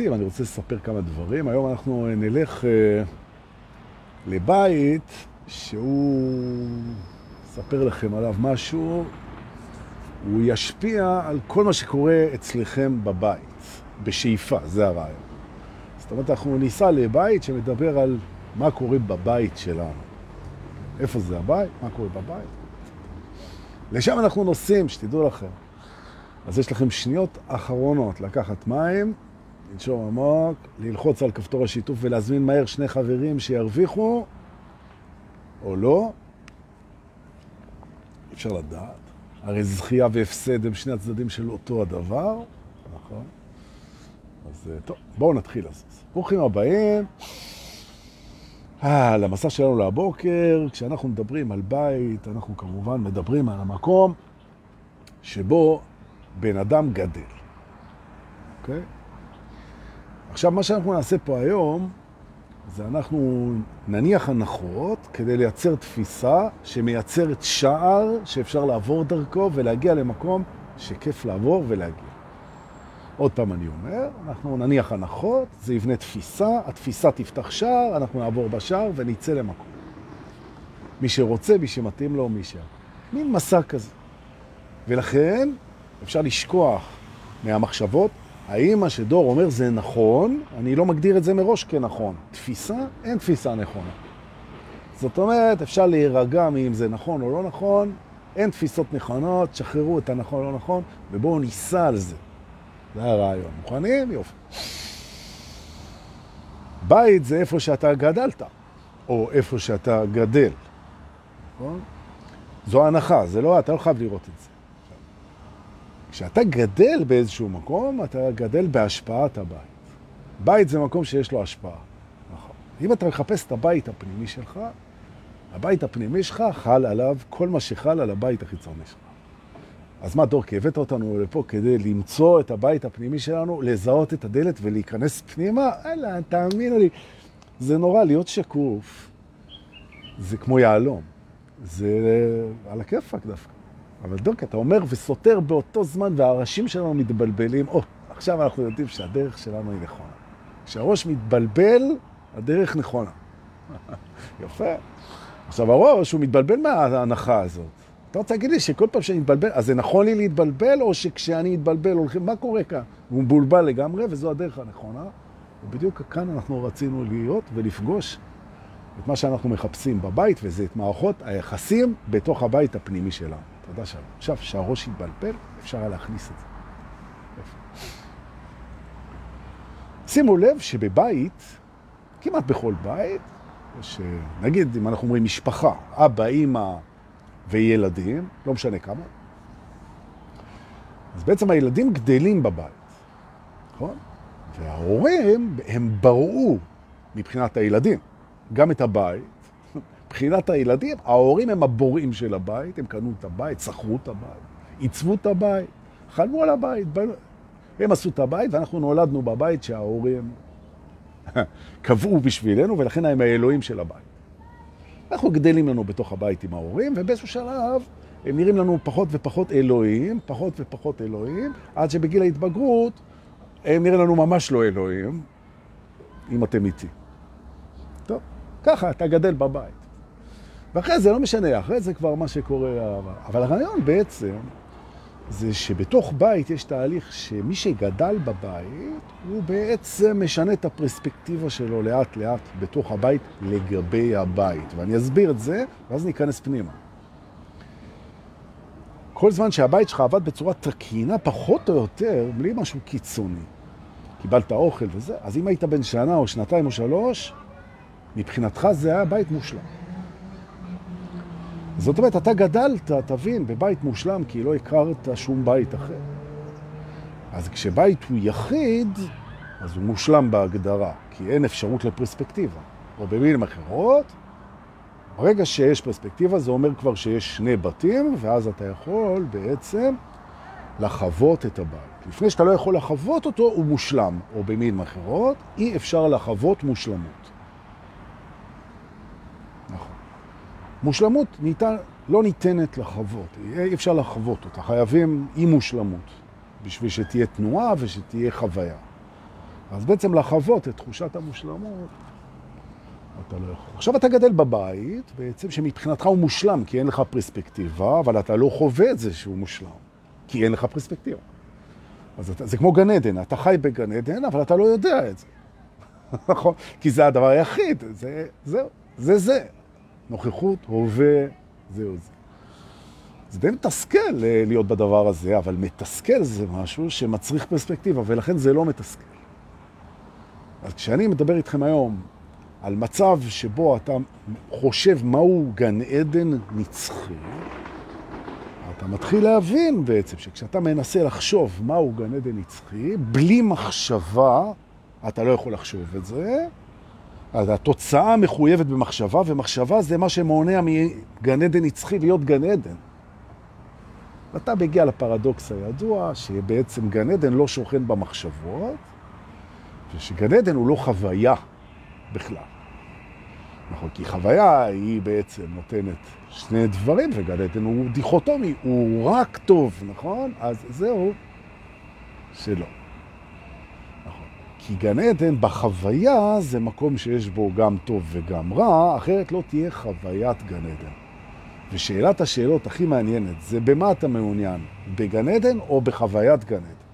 עושים, אני רוצה לספר כמה דברים. היום אנחנו נלך אה, לבית שהוא, אספר לכם עליו משהו, הוא ישפיע על כל מה שקורה אצלכם בבית, בשאיפה, זה הרעיון. זאת אומרת, אנחנו ניסע לבית שמדבר על מה קורה בבית שלנו. איפה זה הבית? מה קורה בבית? לשם אנחנו נוסעים, שתדעו לכם. אז יש לכם שניות אחרונות לקחת מים, לנשום עמוק, ללחוץ על כפתור השיתוף ולהזמין מהר שני חברים שירוויחו, או לא. אפשר לדעת. הרי זכייה והפסד הם שני הצדדים של אותו הדבר, נכון? אז טוב, בואו נתחיל אז. ברוכים הבאים. אה, למסע שלנו לבוקר, כשאנחנו מדברים על בית, אנחנו כמובן מדברים על המקום שבו בן אדם גדל. אוקיי? עכשיו, מה שאנחנו נעשה פה היום, זה אנחנו נניח הנחות כדי לייצר תפיסה שמייצרת שער שאפשר לעבור דרכו ולהגיע למקום שכיף לעבור ולהגיע. עוד פעם אני אומר, אנחנו נניח הנחות, זה יבנה תפיסה, התפיסה תפתח שער, אנחנו נעבור בשער וניצא למקום. מי שרוצה, מי שמתאים לו, מי ש... מין מסע כזה. ולכן אפשר לשכוח מהמחשבות. האם מה שדור אומר זה נכון, אני לא מגדיר את זה מראש כנכון. תפיסה, אין תפיסה נכונה. זאת אומרת, אפשר להירגע מאם זה נכון או לא נכון, אין תפיסות נכונות, שחררו את הנכון או לא נכון, ובואו ניסע על זה. זה הרעיון. מוכנים? יופי. בית זה איפה שאתה גדלת, או איפה שאתה גדל. נכון? זו הנחה, זה לא, אתה לא חייב לראות את זה. כשאתה גדל באיזשהו מקום, אתה גדל בהשפעת הבית. בית זה מקום שיש לו השפעה. נכון. אם אתה מחפש את הבית הפנימי שלך, הבית הפנימי שלך חל עליו כל מה שחל על הבית החיצוני שלך. אז מה, דורקי, הבאת אותנו לפה כדי למצוא את הבית הפנימי שלנו, לזהות את הדלת ולהיכנס פנימה? אלא, תאמינו לי, זה נורא להיות שקוף. זה כמו יעלום. זה על הכיפק דווקא. אבל דורקי, אתה אומר וסותר באותו זמן, והראשים שלנו מתבלבלים. או, עכשיו אנחנו יודעים שהדרך שלנו היא נכונה. כשהראש מתבלבל, הדרך נכונה. יפה. עכשיו, הראש הוא מתבלבל מההנחה הזאת. אתה רוצה להגיד לי שכל פעם שאני מתבלבל, אז זה נכון לי להתבלבל, או שכשאני מתבלבל הולכים, מה קורה כאן? הוא מבולבל לגמרי, וזו הדרך הנכונה. ובדיוק כאן אנחנו רצינו להיות ולפגוש את מה שאנחנו מחפשים בבית, וזה את מערכות היחסים בתוך הבית הפנימי שלנו. תודה שלום. עכשיו, שהראש יתבלבל, אפשר להכניס את זה. שימו לב שבבית, כמעט בכל בית, יש, נגיד, אם אנחנו אומרים משפחה, אבא, אמא, וילדים, לא משנה כמה. אז בעצם הילדים גדלים בבית, נכון? וההורים, הם בראו מבחינת הילדים, גם את הבית. מבחינת הילדים, ההורים הם הבוראים של הבית, הם קנו את הבית, שכרו את הבית, עיצבו את הבית, חלמו על הבית. הם עשו את הבית ואנחנו נולדנו בבית שההורים קבעו בשבילנו, ולכן הם האלוהים של הבית. אנחנו גדלים לנו בתוך הבית עם ההורים, ובאיזשהו שלב הם נראים לנו פחות ופחות אלוהים, פחות ופחות אלוהים, עד שבגיל ההתבגרות הם נראים לנו ממש לא אלוהים, אם אתם איתי. טוב, ככה אתה גדל בבית. ואחרי זה לא משנה, אחרי זה כבר מה שקורה, אבל הרעיון בעצם זה שבתוך בית יש תהליך שמי שגדל בבית, הוא בעצם משנה את הפרספקטיבה שלו לאט לאט בתוך הבית לגבי הבית. ואני אסביר את זה, ואז ניכנס פנימה. כל זמן שהבית שלך עבד בצורה תקינה, פחות או יותר, בלי משהו קיצוני. קיבלת אוכל וזה, אז אם היית בן שנה או שנתיים או שלוש, מבחינתך זה היה בית מושלם. זאת אומרת, אתה גדלת, תבין, בבית מושלם, כי לא הכרת שום בית אחר. אז כשבית הוא יחיד, אז הוא מושלם בהגדרה, כי אין אפשרות לפרספקטיבה. או במילים אחרות, ברגע שיש פרספקטיבה זה אומר כבר שיש שני בתים, ואז אתה יכול בעצם לחוות את הבית. לפני שאתה לא יכול לחוות אותו, הוא מושלם. או במילים אחרות, אי אפשר לחוות מושלמות. מושלמות ניתן, לא ניתנת לחוות, אי אפשר לחוות אותה, חייבים אי מושלמות בשביל שתהיה תנועה ושתהיה חוויה. אז בעצם לחוות את תחושת המושלמות, אתה לא יכול. עכשיו אתה גדל בבית, בעצם שמבחינתך הוא מושלם, כי אין לך פרספקטיבה, אבל אתה לא חווה את זה שהוא מושלם, כי אין לך פרספקטיבה. אז אתה, זה כמו גן עדן, אתה חי בגן עדן, אבל אתה לא יודע את זה. נכון? כי זה הדבר היחיד, זה זה, זה זה. נוכחות, הווה, זהו זה. זה די מתסכל אה, להיות בדבר הזה, אבל מתסכל זה משהו שמצריך פרספקטיבה, ולכן זה לא מתסכל. אז כשאני מדבר איתכם היום על מצב שבו אתה חושב מהו גן עדן נצחי, אתה מתחיל להבין בעצם שכשאתה מנסה לחשוב מהו גן עדן נצחי, בלי מחשבה, אתה לא יכול לחשוב את זה. אז התוצאה מחויבת במחשבה, ומחשבה זה מה שמונע מגן עדן נצחי להיות גן עדן. ואתה מגיע לפרדוקס הידוע, שבעצם גן עדן לא שוכן במחשבות, ושגן עדן הוא לא חוויה בכלל. נכון, כי חוויה היא בעצם נותנת שני דברים, וגן עדן הוא דיכוטומי, הוא רק טוב, נכון? אז זהו שלא. כי גן עדן בחוויה זה מקום שיש בו גם טוב וגם רע, אחרת לא תהיה חוויית גן עדן. ושאלת השאלות הכי מעניינת זה במה אתה מעוניין, בגן עדן או בחוויית גן עדן?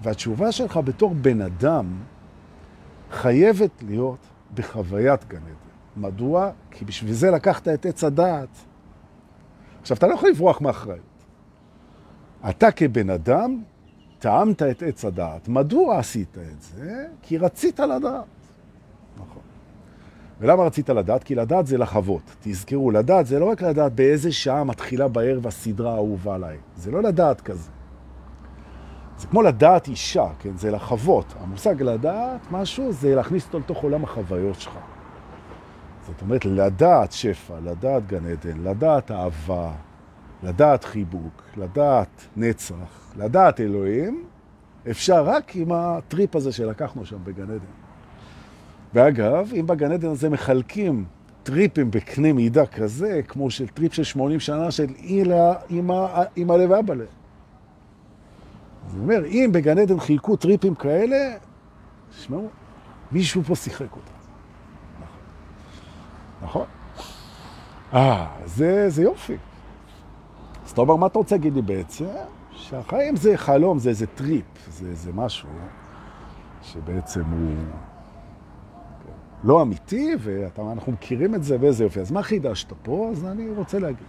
והתשובה שלך בתור בן אדם חייבת להיות בחוויית גן עדן. מדוע? כי בשביל זה לקחת את עץ הדעת. עכשיו, אתה לא יכול לברוח מאחריות. אתה כבן אדם טעמת את עץ הדעת. מדוע עשית את זה? כי רצית לדעת. נכון. ולמה רצית לדעת? כי לדעת זה לחוות. תזכרו, לדעת זה לא רק לדעת באיזה שעה מתחילה בערב הסדרה האהובה עליי. זה לא לדעת כזה. זה כמו לדעת אישה, כן? זה לחוות. המושג לדעת משהו זה להכניס אותו לתוך עולם החוויות שלך. זאת אומרת, לדעת שפע, לדעת גן עדן, לדעת אהבה, לדעת חיבוק, לדעת נצח, לדעת אלוהים, אפשר רק עם הטריפ הזה שלקחנו שם בגן עדן. ואגב, אם בגן עדן הזה מחלקים טריפים בקנה מידה כזה, כמו של טריפ של 80 שנה של אילה, אמא לב ואבא לב. זאת אומרת, אם בגן עדן חילקו טריפים כאלה, תשמעו, מישהו פה שיחק אותה. נכון. אה, זה, זה יופי. אז אתה אומר, מה אתה רוצה להגיד לי בעצם? שהחיים זה חלום, זה איזה טריפ, זה איזה משהו שבעצם הוא לא אמיתי, ואנחנו מכירים את זה ואיזה יופי. אז מה חידשת פה? אז אני רוצה להגיד.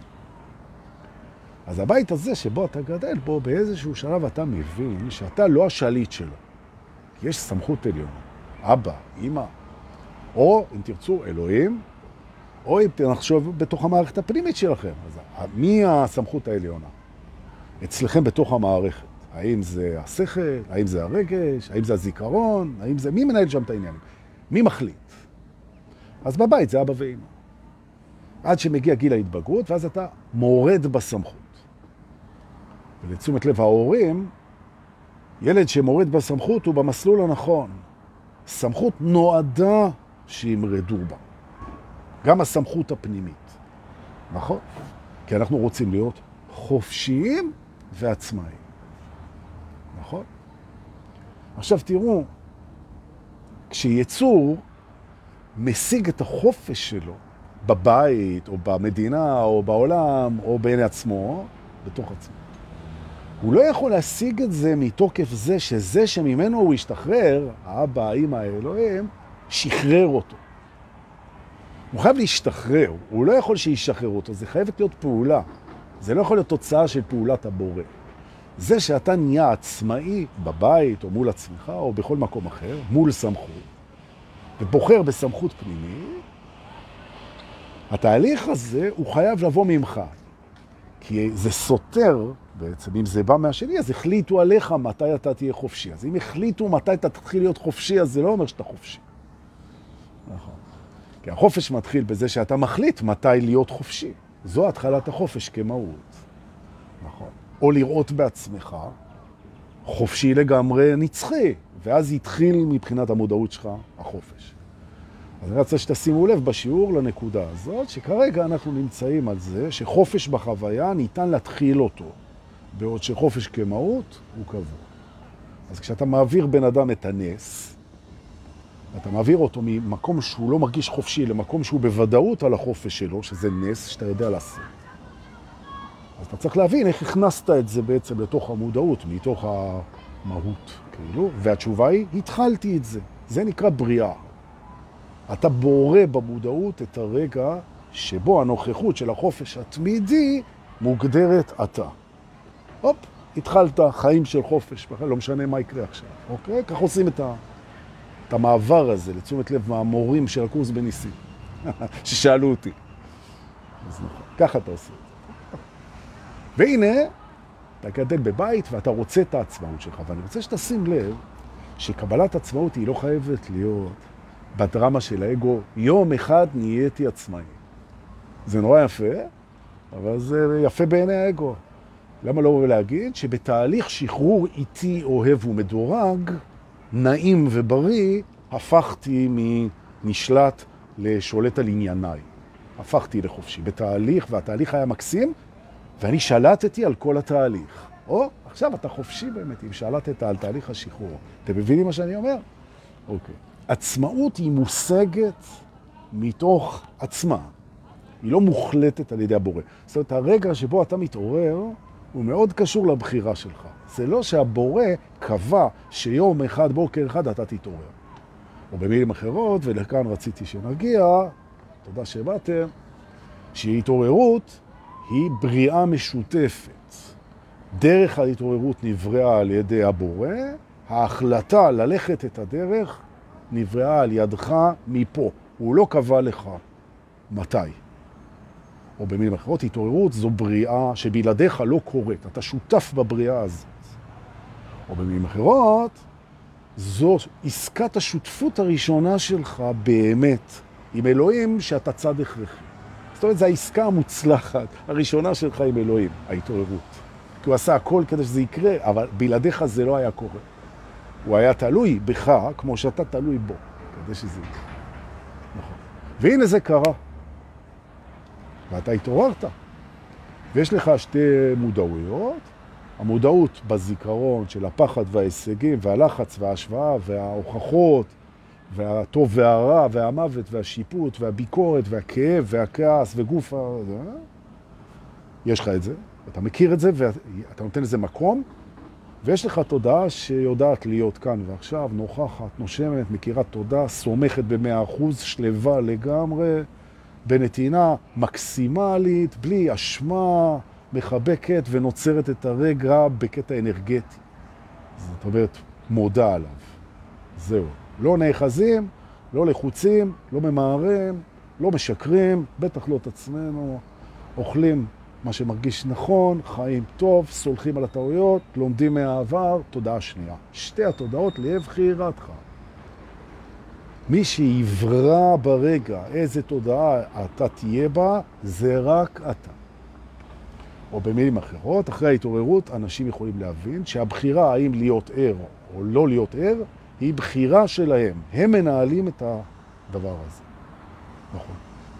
אז הבית הזה שבו אתה גדל בו, באיזשהו שלב אתה מבין שאתה לא השליט שלו. יש סמכות עליונה. אבא, אמא, או אם תרצו, אלוהים, או אם תחשוב בתוך המערכת הפנימית שלכם. אז מי הסמכות העליונה? אצלכם בתוך המערכת. האם זה השכל? האם זה הרגש? האם זה הזיכרון? האם זה... מי מנהל שם את העניינים? מי מחליט? אז בבית זה אבא ואמא. עד שמגיע גיל ההתבגרות, ואז אתה מורד בסמכות. ולתשומת לב ההורים, ילד שמורד בסמכות הוא במסלול הנכון. סמכות נועדה שימרדו בה. גם הסמכות הפנימית. נכון? כי אנחנו רוצים להיות חופשיים ועצמאיים. נכון? עכשיו תראו, כשיצור משיג את החופש שלו בבית, או במדינה, או בעולם, או בין עצמו, בתוך עצמו, הוא לא יכול להשיג את זה מתוקף זה שזה שממנו הוא השתחרר, האבא, האמא, האלוהים, שחרר אותו. הוא חייב להשתחרר, הוא לא יכול שישחרר אותו, זה חייבת להיות פעולה. זה לא יכול להיות תוצאה של פעולת הבורא. זה שאתה נהיה עצמאי בבית או מול עצמך או בכל מקום אחר, מול סמכות, ובוחר בסמכות פנימית, התהליך הזה הוא חייב לבוא ממך. כי זה סותר, בעצם, אם זה בא מהשני, אז החליטו עליך מתי אתה תהיה חופשי. אז אם החליטו מתי אתה תתחיל להיות חופשי, אז זה לא אומר שאתה חופשי. נכון. כי החופש מתחיל בזה שאתה מחליט מתי להיות חופשי. זו התחלת החופש כמהות. נכון. או לראות בעצמך חופשי לגמרי נצחי, ואז יתחיל מבחינת המודעות שלך החופש. אז אני רוצה שתשימו לב בשיעור לנקודה הזאת, שכרגע אנחנו נמצאים על זה שחופש בחוויה ניתן להתחיל אותו, בעוד שחופש כמהות הוא קבוע. אז כשאתה מעביר בן אדם את הנס, אתה מעביר אותו ממקום שהוא לא מרגיש חופשי למקום שהוא בוודאות על החופש שלו, שזה נס שאתה יודע לעשות. אז אתה צריך להבין איך הכנסת את זה בעצם לתוך המודעות, מתוך המהות, כאילו, והתשובה היא, התחלתי את זה. זה נקרא בריאה. אתה בורא במודעות את הרגע שבו הנוכחות של החופש התמידי מוגדרת אתה. הופ, התחלת חיים של חופש, לא משנה מה יקרה עכשיו, אוקיי? כך עושים את, ה, את המעבר הזה, לתשומת לב מהמורים של הקורס בניסים, ששאלו אותי. אז נכון, ככה אתה עושה. והנה, אתה גדל בבית ואתה רוצה את העצמאות שלך, ואני רוצה שתשים לב שקבלת עצמאות היא לא חייבת להיות בדרמה של האגו, יום אחד נהייתי עצמאי. זה נורא יפה, אבל זה יפה בעיני האגו. למה לא להגיד שבתהליך שחרור איטי, אוהב ומדורג, נעים ובריא, הפכתי מנשלט לשולט על ענייניי. הפכתי לחופשי בתהליך, והתהליך היה מקסים, ואני שלטתי על כל התהליך. או, עכשיו אתה חופשי באמת, אם שלטת על תהליך השחרור. אתם מבינים מה שאני אומר? אוקיי. עצמאות היא מושגת מתוך עצמה. היא לא מוחלטת על ידי הבורא. זאת אומרת, הרגע שבו אתה מתעורר, הוא מאוד קשור לבחירה שלך. זה לא שהבורא קבע שיום אחד, בוקר אחד, אתה תתעורר. או במילים אחרות, ולכאן רציתי שנגיע, תודה שבאתם, שהתעוררות היא בריאה משותפת. דרך ההתעוררות נבראה על ידי הבורא, ההחלטה ללכת את הדרך נבראה על ידך מפה. הוא לא קבע לך מתי. או במילים אחרות, התעוררות זו בריאה שבלעדיך לא קורית. אתה שותף בבריאה הזאת. או במילים אחרות, זו עסקת השותפות הראשונה שלך באמת עם אלוהים שאתה צד הכרחי. זאת אומרת, זו העסקה המוצלחת הראשונה שלך עם אלוהים, ההתעוררות. כי הוא עשה הכל כדי שזה יקרה, אבל בלעדיך זה לא היה קורה. הוא היה תלוי בך כמו שאתה תלוי בו, כדי שזה יקרה. נכון. והנה זה קרה. ואתה התעוררת. ויש לך שתי מודעויות, המודעות בזיכרון של הפחד וההישגים והלחץ וההשוואה וההוכחות והטוב והרע והמוות והשיפוט והביקורת והכאב והכעס וגוף ה... יש לך את זה, אתה מכיר את זה ואתה נותן לזה מקום ויש לך תודעה שיודעת להיות כאן ועכשיו, נוכחת, נושמת, מכירה תודה, סומכת במאה אחוז, שלווה לגמרי, בנתינה מקסימלית, בלי אשמה, מחבקת ונוצרת את הרגע בקטע אנרגטי. זאת אומרת, מודה עליו. זהו. לא נאחזים, לא לחוצים, לא ממהרים, לא משקרים, בטח לא את עצמנו, אוכלים מה שמרגיש נכון, חיים טוב, סולחים על הטעויות, לומדים מהעבר, תודעה שנייה. שתי התודעות לבחירתך. מי שיברא ברגע איזה תודעה אתה תהיה בה, זה רק אתה. או במילים אחרות, אחרי ההתעוררות, אנשים יכולים להבין שהבחירה האם להיות ער או לא להיות ער, היא בחירה שלהם. הם מנהלים את הדבר הזה. נכון.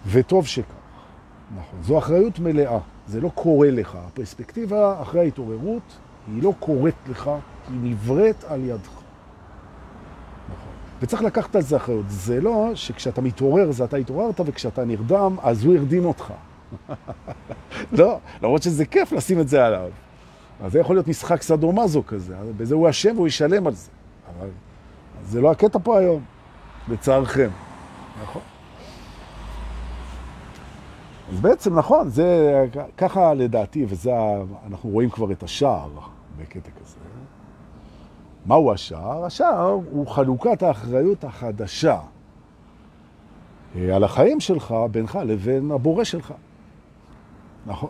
וטוב שכך. נכון. זו אחריות מלאה. זה לא קורה לך. הפרספקטיבה אחרי ההתעוררות היא לא קורית לך, היא נבראת על ידך. וצריך לקחת על זה אחריות. זה לא שכשאתה מתעורר זה אתה התעוררת, וכשאתה נרדם אז הוא הרדים אותך. לא, למרות שזה כיף לשים את זה עליו. אז זה יכול להיות משחק סדומזו כזה, בזה הוא אשם והוא ישלם על זה. אבל זה לא הקטע פה היום, בצערכם. נכון. אז בעצם נכון, זה ככה לדעתי, וזה, אנחנו רואים כבר את השער בקטע כזה. מהו השער? השער הוא חלוקת האחריות החדשה אה, על החיים שלך, בינך לבין הבורא שלך. נכון?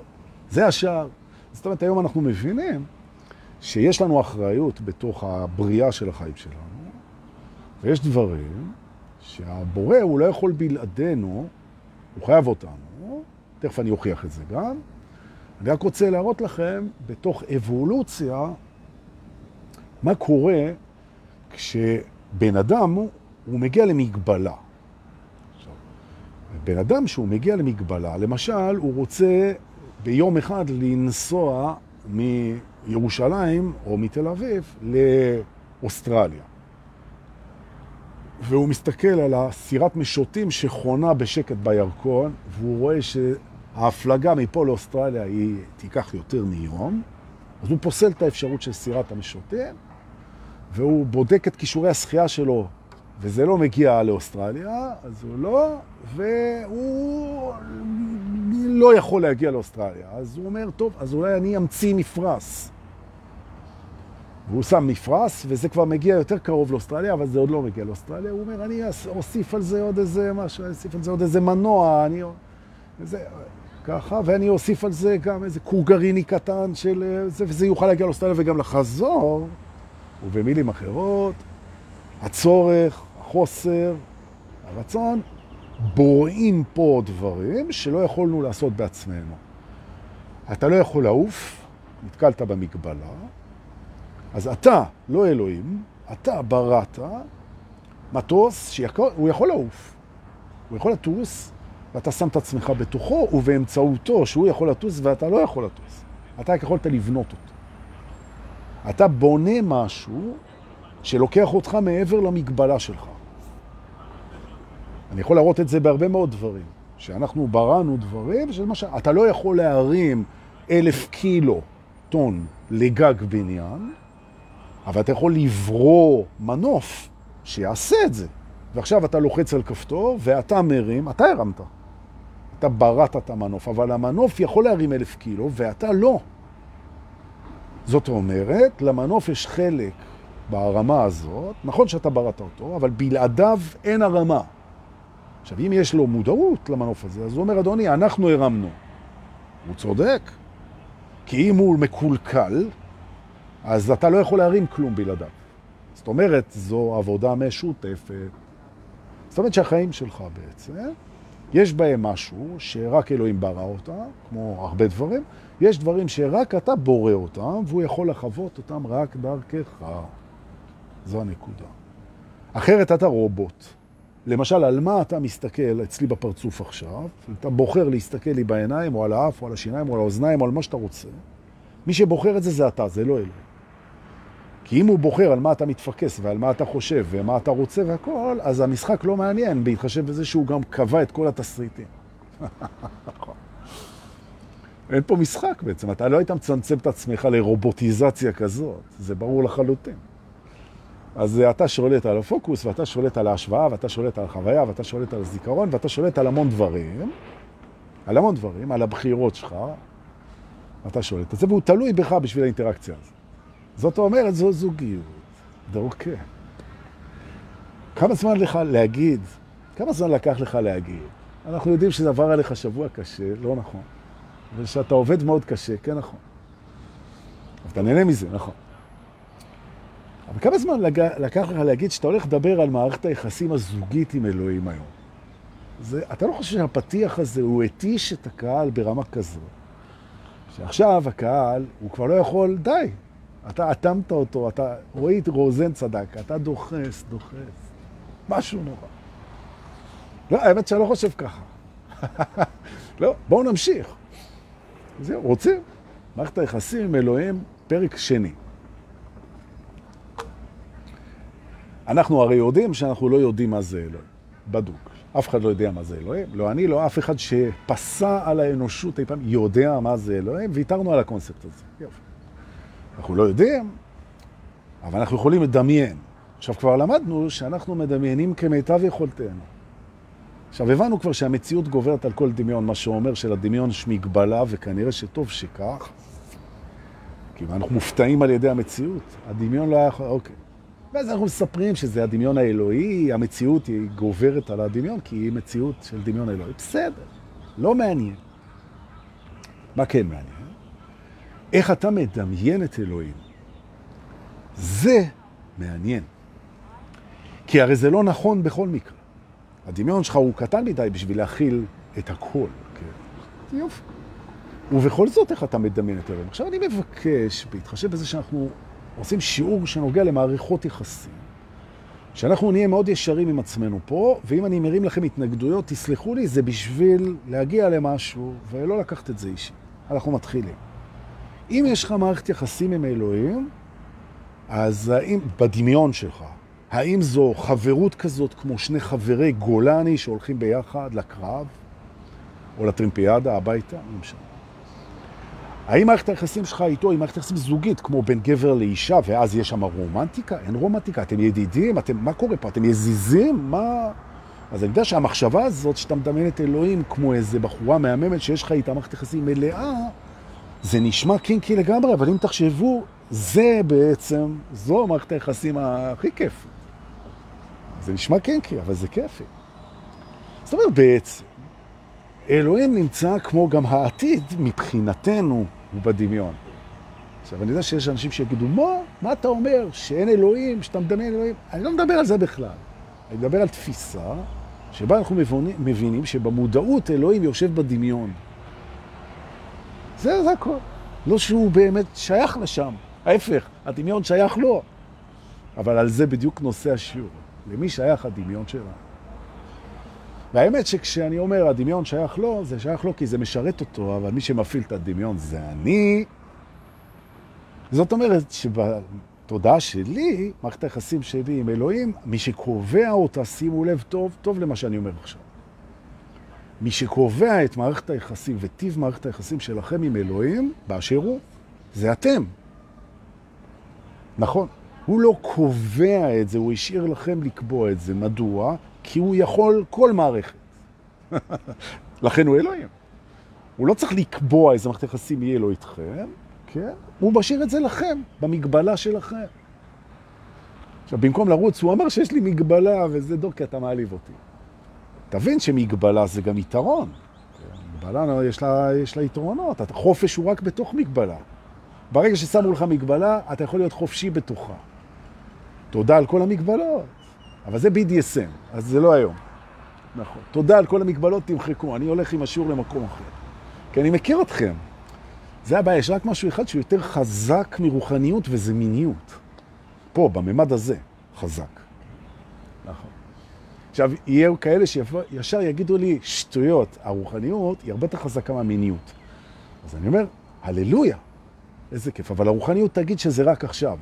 זה השער. זאת אומרת, היום אנחנו מבינים שיש לנו אחריות בתוך הבריאה של החיים שלנו, ויש דברים שהבורא הוא לא יכול בלעדינו, הוא חייב אותנו, תכף אני אוכיח את זה גם. אני רק רוצה להראות לכם בתוך אבולוציה מה קורה כשבן אדם הוא מגיע למגבלה. בן אדם שהוא מגיע למגבלה, למשל, הוא רוצה ביום אחד לנסוע מירושלים או מתל אביב לאוסטרליה. והוא מסתכל על הסירת משוטים שחונה בשקט בירקון, והוא רואה שההפלגה מפה לאוסטרליה היא תיקח יותר מיום, אז הוא פוסל את האפשרות של סירת המשוטים, והוא בודק את כישורי השחייה שלו, וזה לא מגיע לאוסטרליה, אז הוא לא, והוא לא יכול להגיע לאוסטרליה. אז הוא אומר, טוב, אז אולי אני אמציא מפרס. והוא שם מפרס, וזה כבר מגיע יותר קרוב לאוסטרליה, אבל זה עוד לא מגיע לאוסטרליה. הוא אומר, אני אוסיף על זה עוד איזה משהו, אני אוסיף על זה עוד איזה מנוע, אני... וזה, ככה, ואני אוסיף על זה גם איזה קורגריני קטן של זה, וזה יוכל להגיע לאוסטרליה וגם לחזור, ובמילים אחרות, הצורך, החוסר, הרצון, בוראים פה דברים שלא יכולנו לעשות בעצמנו. אתה לא יכול לעוף, נתקלת במגבלה, אז אתה, לא אלוהים, אתה בראת מטוס שהוא יכול לעוף. הוא יכול לטוס, ואתה שם את עצמך בתוכו, ובאמצעותו שהוא יכול לטוס ואתה לא יכול לטוס. אתה יכולת לבנות אותו. אתה בונה משהו שלוקח אותך מעבר למגבלה שלך. אני יכול להראות את זה בהרבה מאוד דברים, שאנחנו בראנו דברים, שלמשל, אתה לא יכול להרים אלף קילו טון לגג בניין, אבל אתה יכול לברוא מנוף שיעשה את זה. ועכשיו אתה לוחץ על כפתור ואתה מרים, אתה הרמת. אתה בראת את המנוף, אבל המנוף יכול להרים אלף קילו ואתה לא. זאת אומרת, למנוף יש חלק בהרמה הזאת, נכון שאתה בראת אותו, אבל בלעדיו אין הרמה. עכשיו, אם יש לו מודעות למנוף הזה, אז הוא אומר, אדוני, אנחנו הרמנו. הוא צודק. כי אם הוא מקולקל, אז אתה לא יכול להרים כלום בלעדיו. זאת אומרת, זו עבודה משותפת. זאת אומרת שהחיים שלך בעצם, יש בהם משהו שרק אלוהים ברא אותם, כמו הרבה דברים, יש דברים שרק אתה בורא אותם, והוא יכול לחוות אותם רק דרכך. זו הנקודה. אחרת אתה רובוט. למשל, על מה אתה מסתכל אצלי בפרצוף עכשיו? אתה בוחר להסתכל לי בעיניים, או על האף, או על השיניים, או על האוזניים, או על מה שאתה רוצה. מי שבוחר את זה זה אתה, זה לא אלוהים. כי אם הוא בוחר על מה אתה מתפקס ועל מה אתה חושב ומה אתה רוצה והכל, אז המשחק לא מעניין, בהתחשב בזה שהוא גם קבע את כל התסריטים. אין פה משחק בעצם, אתה לא היית מצמצם את עצמך לרובוטיזציה כזאת, זה ברור לחלוטין. אז אתה שולט על הפוקוס, ואתה שולט על ההשוואה, ואתה שולט על החוויה, ואתה שולט על הזיכרון, ואתה שולט על המון דברים, על המון דברים, על הבחירות שלך, אתה שולט על זה, והוא תלוי בך בשביל האינטראקציה הזאת. זאת אומרת, זו זוגיות. דורקה. כמה זמן לך להגיד, כמה זמן לקח לך להגיד? אנחנו יודעים שזה עבר עליך שבוע קשה, לא נכון. ושאתה עובד מאוד קשה, כן נכון. אתה נהנה מזה, נכון. אבל כמה זמן לקח לך להגיד שאתה הולך לדבר על מערכת היחסים הזוגית עם אלוהים היום? זה, אתה לא חושב שהפתיח הזה הוא התיש את הקהל ברמה כזו, שעכשיו הקהל, הוא כבר לא יכול, די, אתה אטמת אותו, אתה, רועי רוזן צדק, אתה דוחס, דוחס, משהו נורא. לא, האמת שאני לא חושב ככה. לא, בואו נמשיך. זהו, רוצים? מערכת היחסים עם אלוהים, פרק שני. אנחנו הרי יודעים שאנחנו לא יודעים מה זה אלוהים. בדוק. אף אחד לא יודע מה זה אלוהים. לא אני, לא אף אחד שפסע על האנושות אי פעם יודע מה זה אלוהים, ויתרנו על הקונספט הזה. יופי. אנחנו לא יודעים, אבל אנחנו יכולים לדמיין. עכשיו, כבר למדנו שאנחנו מדמיינים כמיטב יכולתנו. עכשיו, הבנו כבר שהמציאות גוברת על כל דמיון, מה שאומר שלדמיון יש מגבלה, וכנראה שטוב שכך, כי אנחנו מופתעים על ידי המציאות. הדמיון לא היה יכול... אוקיי. ואז אנחנו מספרים שזה הדמיון האלוהי, המציאות היא גוברת על הדמיון, כי היא מציאות של דמיון אלוהי. בסדר, לא מעניין. מה כן מעניין? איך אתה מדמיין את אלוהים. זה מעניין. כי הרי זה לא נכון בכל מקרה. הדמיון שלך הוא קטן מדי בשביל להכיל את הכל. כן? יופי. ובכל זאת, איך אתה מדמיין את אלוהים? עכשיו אני מבקש, בהתחשב בזה שאנחנו עושים שיעור שנוגע למערכות יחסים, שאנחנו נהיה מאוד ישרים עם עצמנו פה, ואם אני מרים לכם התנגדויות, תסלחו לי, זה בשביל להגיע למשהו ולא לקחת את זה אישי. אנחנו מתחילים. אם יש לך מערכת יחסים עם אלוהים, אז האם, בדמיון שלך, האם זו חברות כזאת כמו שני חברי גולני שהולכים ביחד לקרב, או לטרימפיאדה הביתה? לא משנה. האם מערכת היחסים שלך איתו היא מערכת יחסים זוגית, כמו בין גבר לאישה, ואז יש שם רומנטיקה? אין רומנטיקה, אתם ידידים, אתם, מה קורה פה? אתם יזיזים? מה... אז אני יודע שהמחשבה הזאת, שאתה מדמיין את אלוהים כמו איזה בחורה מהממת שיש לך איתה מערכת יחסים מלאה, זה נשמע קינקי לגמרי, אבל אם תחשבו, זה בעצם, זו מערכת היחסים הכי כיף. זה נשמע קינקי, אבל זה כיפי. זאת אומרת, בעצם, אלוהים נמצא כמו גם העתיד מבחינתנו הוא בדמיון. עכשיו, אני יודע שיש אנשים שיגידו, מה? מה אתה אומר? שאין אלוהים, שאתה מדמיין אלוהים? אני לא מדבר על זה בכלל. אני מדבר על תפיסה שבה אנחנו מבינים, מבינים שבמודעות אלוהים יושב בדמיון. זה, זה הכל. לא שהוא באמת שייך לשם. ההפך, הדמיון שייך לו. אבל על זה בדיוק נושא השיעור. למי שייך הדמיון שלנו? והאמת שכשאני אומר הדמיון שייך לו, זה שייך לו כי זה משרת אותו, אבל מי שמפעיל את הדמיון זה אני. זאת אומרת שבתודעה שלי, מערכת היחסים שלי עם אלוהים, מי שקובע אותה, שימו לב טוב, טוב למה שאני אומר עכשיו. מי שקובע את מערכת היחסים וטיב מערכת היחסים שלכם עם אלוהים, באשר הוא, זה אתם. נכון. הוא לא קובע את זה, הוא השאיר לכם לקבוע את זה. מדוע? כי הוא יכול כל מערכת. לכן הוא אלוהים. הוא לא צריך לקבוע איזה מערכת יחסים יהיה לו איתכם, כן? הוא משאיר את זה לכם, במגבלה שלכם. עכשיו, במקום לרוץ, הוא אמר שיש לי מגבלה, וזה דור, כי אתה מעליב אותי. תבין שמגבלה זה גם יתרון. מגבלה, יש לה, יש לה יתרונות. חופש הוא רק בתוך מגבלה. ברגע ששמו לך מגבלה, אתה יכול להיות חופשי בתוכה. תודה על כל המגבלות. אבל זה BDSM, אז זה לא היום. נכון. תודה על כל המגבלות, תמחקו. אני הולך עם השיעור למקום אחר. כי אני מכיר אתכם. זה הבעיה, יש רק משהו אחד שהוא יותר חזק מרוחניות, וזה מיניות. פה, בממד הזה, חזק. נכון. עכשיו, יהיו כאלה שישר יגידו לי, שטויות, הרוחניות היא הרבה יותר חזקה מהמיניות. אז אני אומר, הללויה, איזה כיף, אבל הרוחניות תגיד שזה רק עכשיו.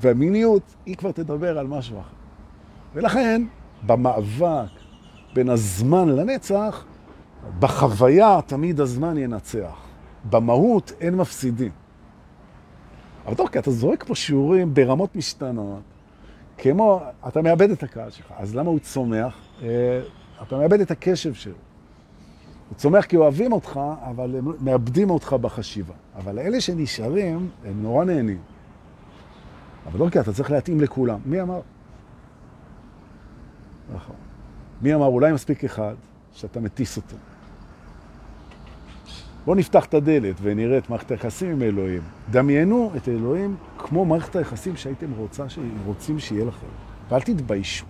והמיניות, היא כבר תדבר על משהו אחר. ולכן, במאבק בין הזמן לנצח, בחוויה תמיד הזמן ינצח. במהות אין מפסידים. אבל טוב, כי אתה זורק פה שיעורים ברמות משתנות, כמו, אתה מאבד את הקהל שלך, אז למה הוא צומח? אה, אתה מאבד את הקשב שלו. הוא צומח כי אוהבים אותך, אבל הם מאבדים אותך בחשיבה. אבל אלה שנשארים, הם נורא נהנים. אבל לא כי אתה צריך להתאים לכולם. מי אמר? נכון. מי אמר, אולי מספיק אחד שאתה מטיס אותו. בואו נפתח את הדלת ונראה את מערכת היחסים עם אלוהים. דמיינו את אלוהים כמו מערכת היחסים שהייתם רוצה, רוצים שיהיה לכם. ואל תתביישו.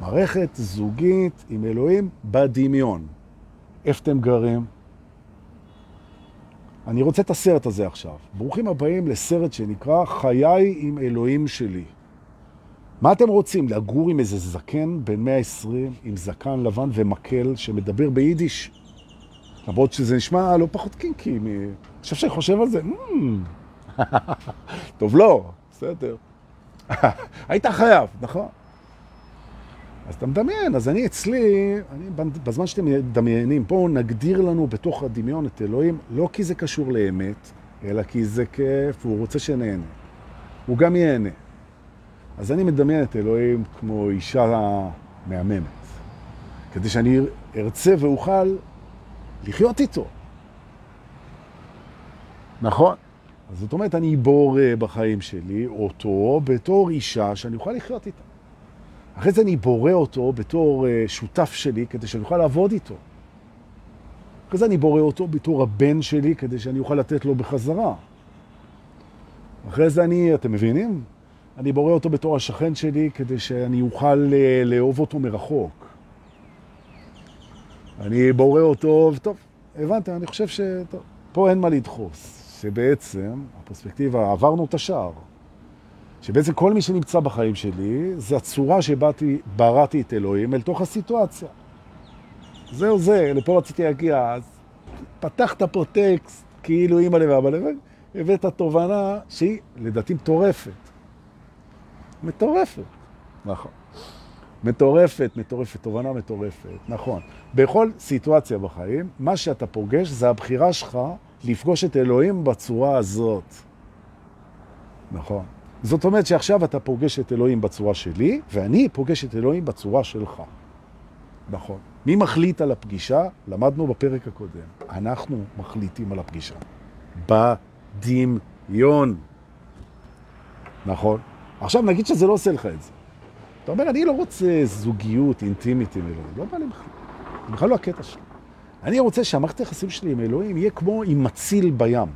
מערכת זוגית עם אלוהים בדמיון. איפה אתם גרים? אני רוצה את הסרט הזה עכשיו. ברוכים הבאים לסרט שנקרא חיי עם אלוהים שלי. מה אתם רוצים? לגור עם איזה זקן בן 120 עם זקן לבן ומקל שמדבר ביידיש? למרות שזה נשמע לא פחות קינקי. אני חושב שאני חושב על זה. Mm. טוב, לא, בסדר. היית חייב, נכון? אז אתה מדמיין, אז אני אצלי, אני, בזמן שאתם מדמיינים, פה נגדיר לנו בתוך הדמיון את אלוהים, לא כי זה קשור לאמת, אלא כי זה כיף, הוא רוצה שנהנה. הוא גם ייהנה. אז אני מדמיין את אלוהים כמו אישה מהממת, כדי שאני ארצה ואוכל לחיות איתו. נכון? אז זאת אומרת, אני בורא בחיים שלי אותו בתור אישה שאני אוכל לחיות איתה. אחרי זה אני בורא אותו בתור אה, שותף שלי כדי שאני אוכל לעבוד איתו. אחרי זה אני בורא אותו בתור הבן שלי כדי שאני אוכל לתת לו בחזרה. אחרי זה אני, אתם מבינים? אני בורא אותו בתור השכן שלי כדי שאני אוכל אה, לאהוב אותו מרחוק. אני בורא אותו, וטוב, הבנתם, אני חושב שפה אין מה לדחוס, שבעצם הפרספקטיבה, עברנו את השער. שבעצם כל מי שנמצא בחיים שלי, זה הצורה שבאתי, בראתי את אלוהים אל תוך הסיטואציה. זהו זה, לפה רציתי להגיע, אז פתחת פה טקסט, כאילו אימא ואבא לב, הבאת תובנה שהיא לדעתי מטורפת. מטורפת. נכון. מטורפת, מטורפת, תובנה מטורפת, נכון. בכל סיטואציה בחיים, מה שאתה פוגש זה הבחירה שלך לפגוש את אלוהים בצורה הזאת. נכון. זאת אומרת שעכשיו אתה פוגש את אלוהים בצורה שלי, ואני פוגש את אלוהים בצורה שלך. נכון. מי מחליט על הפגישה? למדנו בפרק הקודם. אנחנו מחליטים על הפגישה. בדמיון. נכון. עכשיו נגיד שזה לא עושה לך את זה. אתה אומר, אני לא רוצה זוגיות אינטימית עם אלוהים. לא בא לי בכלל. בכלל לא הקטע שלי. אני רוצה שהמערכת היחסים שלי עם אלוהים יהיה כמו עם מציל בים.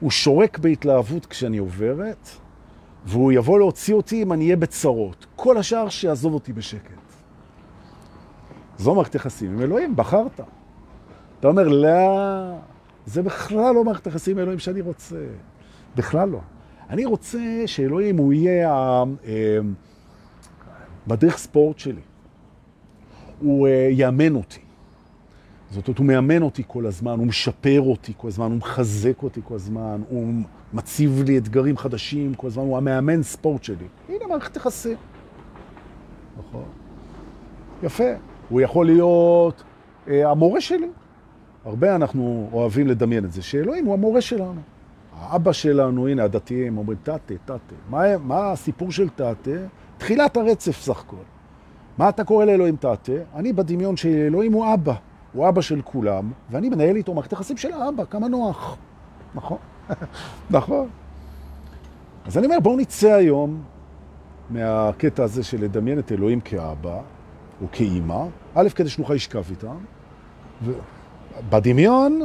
הוא שורק בהתלהבות כשאני עוברת, והוא יבוא להוציא אותי אם אני אהיה בצרות. כל השאר שיעזוב אותי בשקט. זו מערכת יחסים עם אלוהים, בחרת. אתה אומר, לא, זה בכלל לא מערכת יחסים עם אלוהים שאני רוצה. בכלל לא. אני רוצה שאלוהים הוא יהיה המדריך אה, ספורט שלי. הוא אה, יאמן אותי. זאת אומרת, הוא מאמן אותי כל הזמן, הוא משפר אותי כל הזמן, הוא מחזק אותי כל הזמן, הוא מציב לי אתגרים חדשים כל הזמן, הוא המאמן ספורט שלי. הנה מערכת יחסים. נכון. יפה. הוא יכול להיות אה, המורה שלי. הרבה אנחנו אוהבים לדמיין את זה, שאלוהים הוא המורה שלנו. האבא שלנו, הנה, הדתיים אומרים, תתה, תתה. מה, מה הסיפור של תתה? תחילת הרצף סך הכל. מה אתה קורא לאלוהים תתה? אני בדמיון שאלוהים הוא אבא. הוא אבא של כולם, ואני מנהל איתו מערכת יחסים של האבא, כמה נוח. נכון? נכון. אז אני אומר, בואו נצא היום מהקטע הזה של לדמיין את אלוהים כאבא, או כאימא, א', כדי שנוכל לשכב איתם, ובדמיון,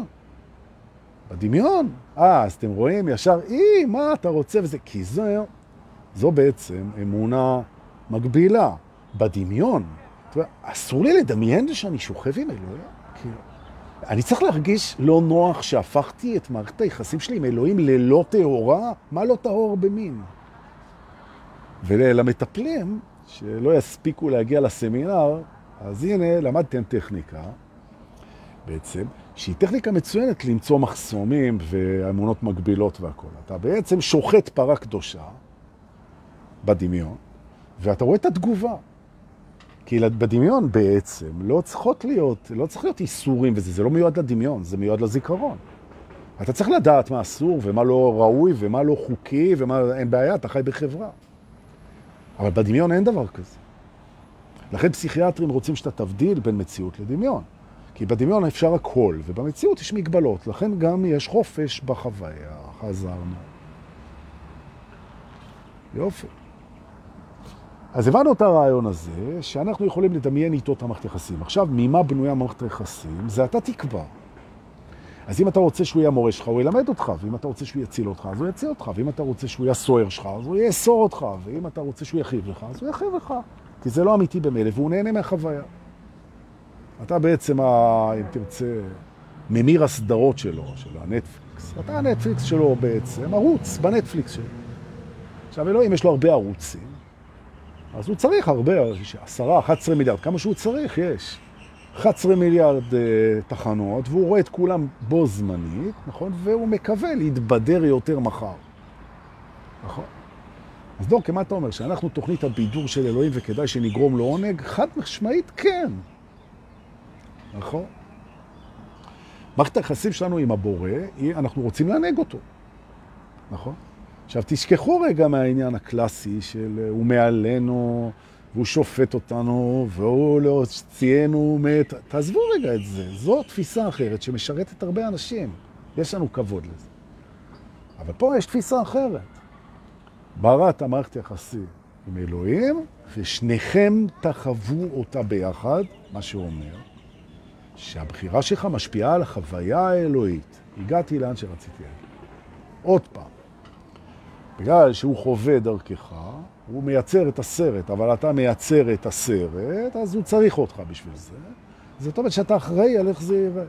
בדמיון, אה, אז אתם רואים ישר, אי, מה אתה רוצה וזה, כי זו, זו בעצם אמונה מגבילה. בדמיון, אסור לי לדמיין שאני שוכב עם אלוהים. כאילו, אני צריך להרגיש לא נוח שהפכתי את מערכת היחסים שלי עם אלוהים ללא טהורה? מה לא טהור במין? ולמטפלים, שלא יספיקו להגיע לסמינר, אז הנה, למדתם טכניקה, בעצם, שהיא טכניקה מצוינת למצוא מחסומים ואמונות מגבילות והכל. אתה בעצם שוחט פרה קדושה בדמיון, ואתה רואה את התגובה. כי בדמיון בעצם לא צריכות להיות, לא צריך להיות איסורים וזה, זה לא מיועד לדמיון, זה מיועד לזיכרון. אתה צריך לדעת מה אסור ומה לא ראוי ומה לא חוקי ומה אין בעיה, אתה חי בחברה. אבל בדמיון אין דבר כזה. לכן פסיכיאטרים רוצים שאתה תבדיל בין מציאות לדמיון. כי בדמיון אפשר הכל, ובמציאות יש מגבלות, לכן גם יש חופש בחוויה, חזרנו. יופי. אז הבנו את הרעיון הזה, שאנחנו יכולים לדמיין איתו את המערכת יחסים. עכשיו, ממה בנויה מערכת היחסים? זה אתה תקבע. אז אם אתה רוצה שהוא יהיה המורה שלך, הוא ילמד אותך, ואם אתה רוצה שהוא יציל אותך, אז הוא יציל אותך, ואם אתה רוצה שהוא יהיה סוער שלך, אז הוא יאסור אותך, ואם אתה רוצה שהוא יחיב לך, אז הוא יחיב לך. כי זה לא אמיתי במילא, והוא נהנה מהחוויה. אתה בעצם, ה, אם תרצה, ממיר הסדרות שלו, של הנטפליקס. אתה הנטפליקס שלו בעצם, ערוץ בנטפליקס שלו. עכשיו, אלוהים יש לו הרבה ערוצים. אז הוא צריך הרבה, 10, 11 מיליארד, כמה שהוא צריך, יש. 11 מיליארד uh, תחנות, והוא רואה את כולם בו זמנית, נכון? והוא מקווה להתבדר יותר מחר. נכון? אז דוקא, מה אתה אומר? שאנחנו תוכנית הבידור של אלוהים וכדאי שנגרום לו עונג? חד משמעית כן. נכון? מערכת היחסים שלנו עם הבורא, אנחנו רוצים להנהג אותו. נכון? עכשיו, תשכחו רגע מהעניין הקלאסי של אה, הוא מעלינו, והוא שופט אותנו, והוא לא ציינו מת. תעזבו רגע את זה. זו תפיסה אחרת שמשרתת הרבה אנשים. יש לנו כבוד לזה. אבל פה יש תפיסה אחרת. בראת המערכת יחסי עם אלוהים, ושניכם תחוו אותה ביחד, מה שאומר שהבחירה שלך משפיעה על החוויה האלוהית. הגעתי לאן שרציתי להגיד. עוד פעם. בגלל שהוא חווה דרכך, הוא מייצר את הסרט, אבל אתה מייצר את הסרט, אז הוא צריך אותך בשביל זה. זאת אומרת שאתה אחראי על איך זה יראה.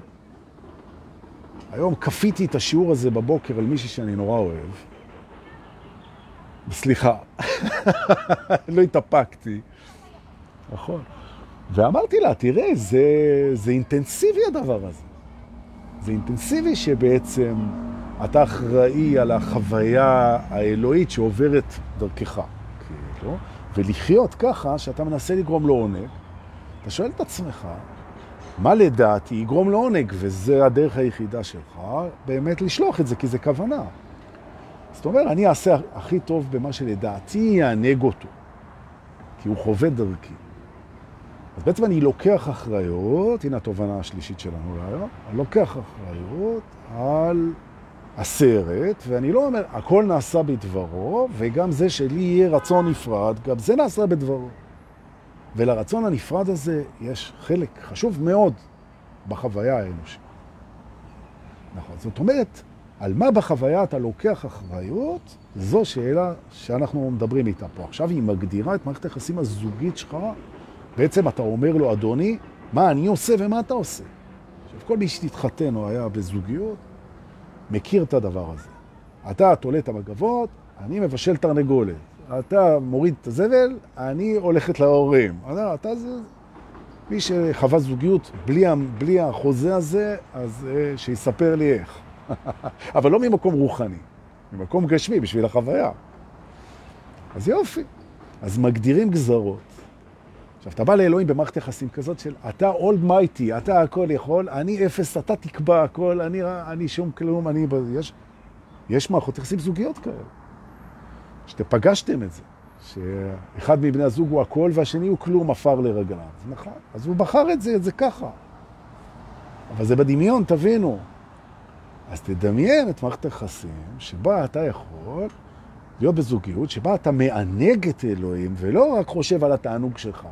היום כפיתי את השיעור הזה בבוקר על מישהי שאני נורא אוהב. סליחה, לא התאפקתי. נכון. ואמרתי לה, תראה, זה, זה אינטנסיבי הדבר הזה. זה אינטנסיבי שבעצם אתה אחראי על החוויה האלוהית שעוברת דרכך. כי לו, ולחיות ככה שאתה מנסה לגרום לו עונג, אתה שואל את עצמך, מה לדעתי יגרום לו עונג, וזה הדרך היחידה שלך, באמת לשלוח את זה, כי זה כוונה. זאת אומרת, אני אעשה הכי טוב במה שלדעתי יענג אותו, כי הוא חווה דרכי. אז בעצם אני לוקח אחריות, הנה התובנה השלישית שלנו להיום, אני לוקח אחריות על הסרט, ואני לא אומר, הכל נעשה בדברו, וגם זה שלי יהיה רצון נפרד, גם זה נעשה בדברו. ולרצון הנפרד הזה יש חלק חשוב מאוד בחוויה האנושית. נכון, זאת אומרת, על מה בחוויה אתה לוקח אחריות, זו שאלה שאנחנו מדברים איתה פה. עכשיו היא מגדירה את מערכת היחסים הזוגית שלך, בעצם אתה אומר לו, אדוני, מה אני עושה ומה אתה עושה. עכשיו, כל מי שתתחתן או היה בזוגיות, מכיר את הדבר הזה. אתה תולה את המגבות, אני מבשל תרנגולת. אתה מוריד את הזבל, אני הולכת להורים. אתה, אתה זה... מי שחווה זוגיות בלי, בלי החוזה הזה, אז אה, שיספר לי איך. אבל לא ממקום רוחני, ממקום גשמי, בשביל החוויה. אז יופי. אז מגדירים גזרות. עכשיו, אתה בא לאלוהים במערכת יחסים כזאת של אתה אולד מייטי, אתה הכל יכול, אני אפס, אתה תקבע הכל, אני, אני שום כלום, אני... יש, יש מערכות יחסים זוגיות כאלה. שאתם פגשתם את זה, שאחד מבני הזוג הוא הכל והשני הוא כלום עפר לרגליו. נכון, אז הוא בחר את זה, זה ככה. אבל זה בדמיון, תבינו. אז תדמיין את מערכת היחסים שבה אתה יכול להיות בזוגיות, שבה אתה מענג את אלוהים, ולא רק חושב על התענוג שלך.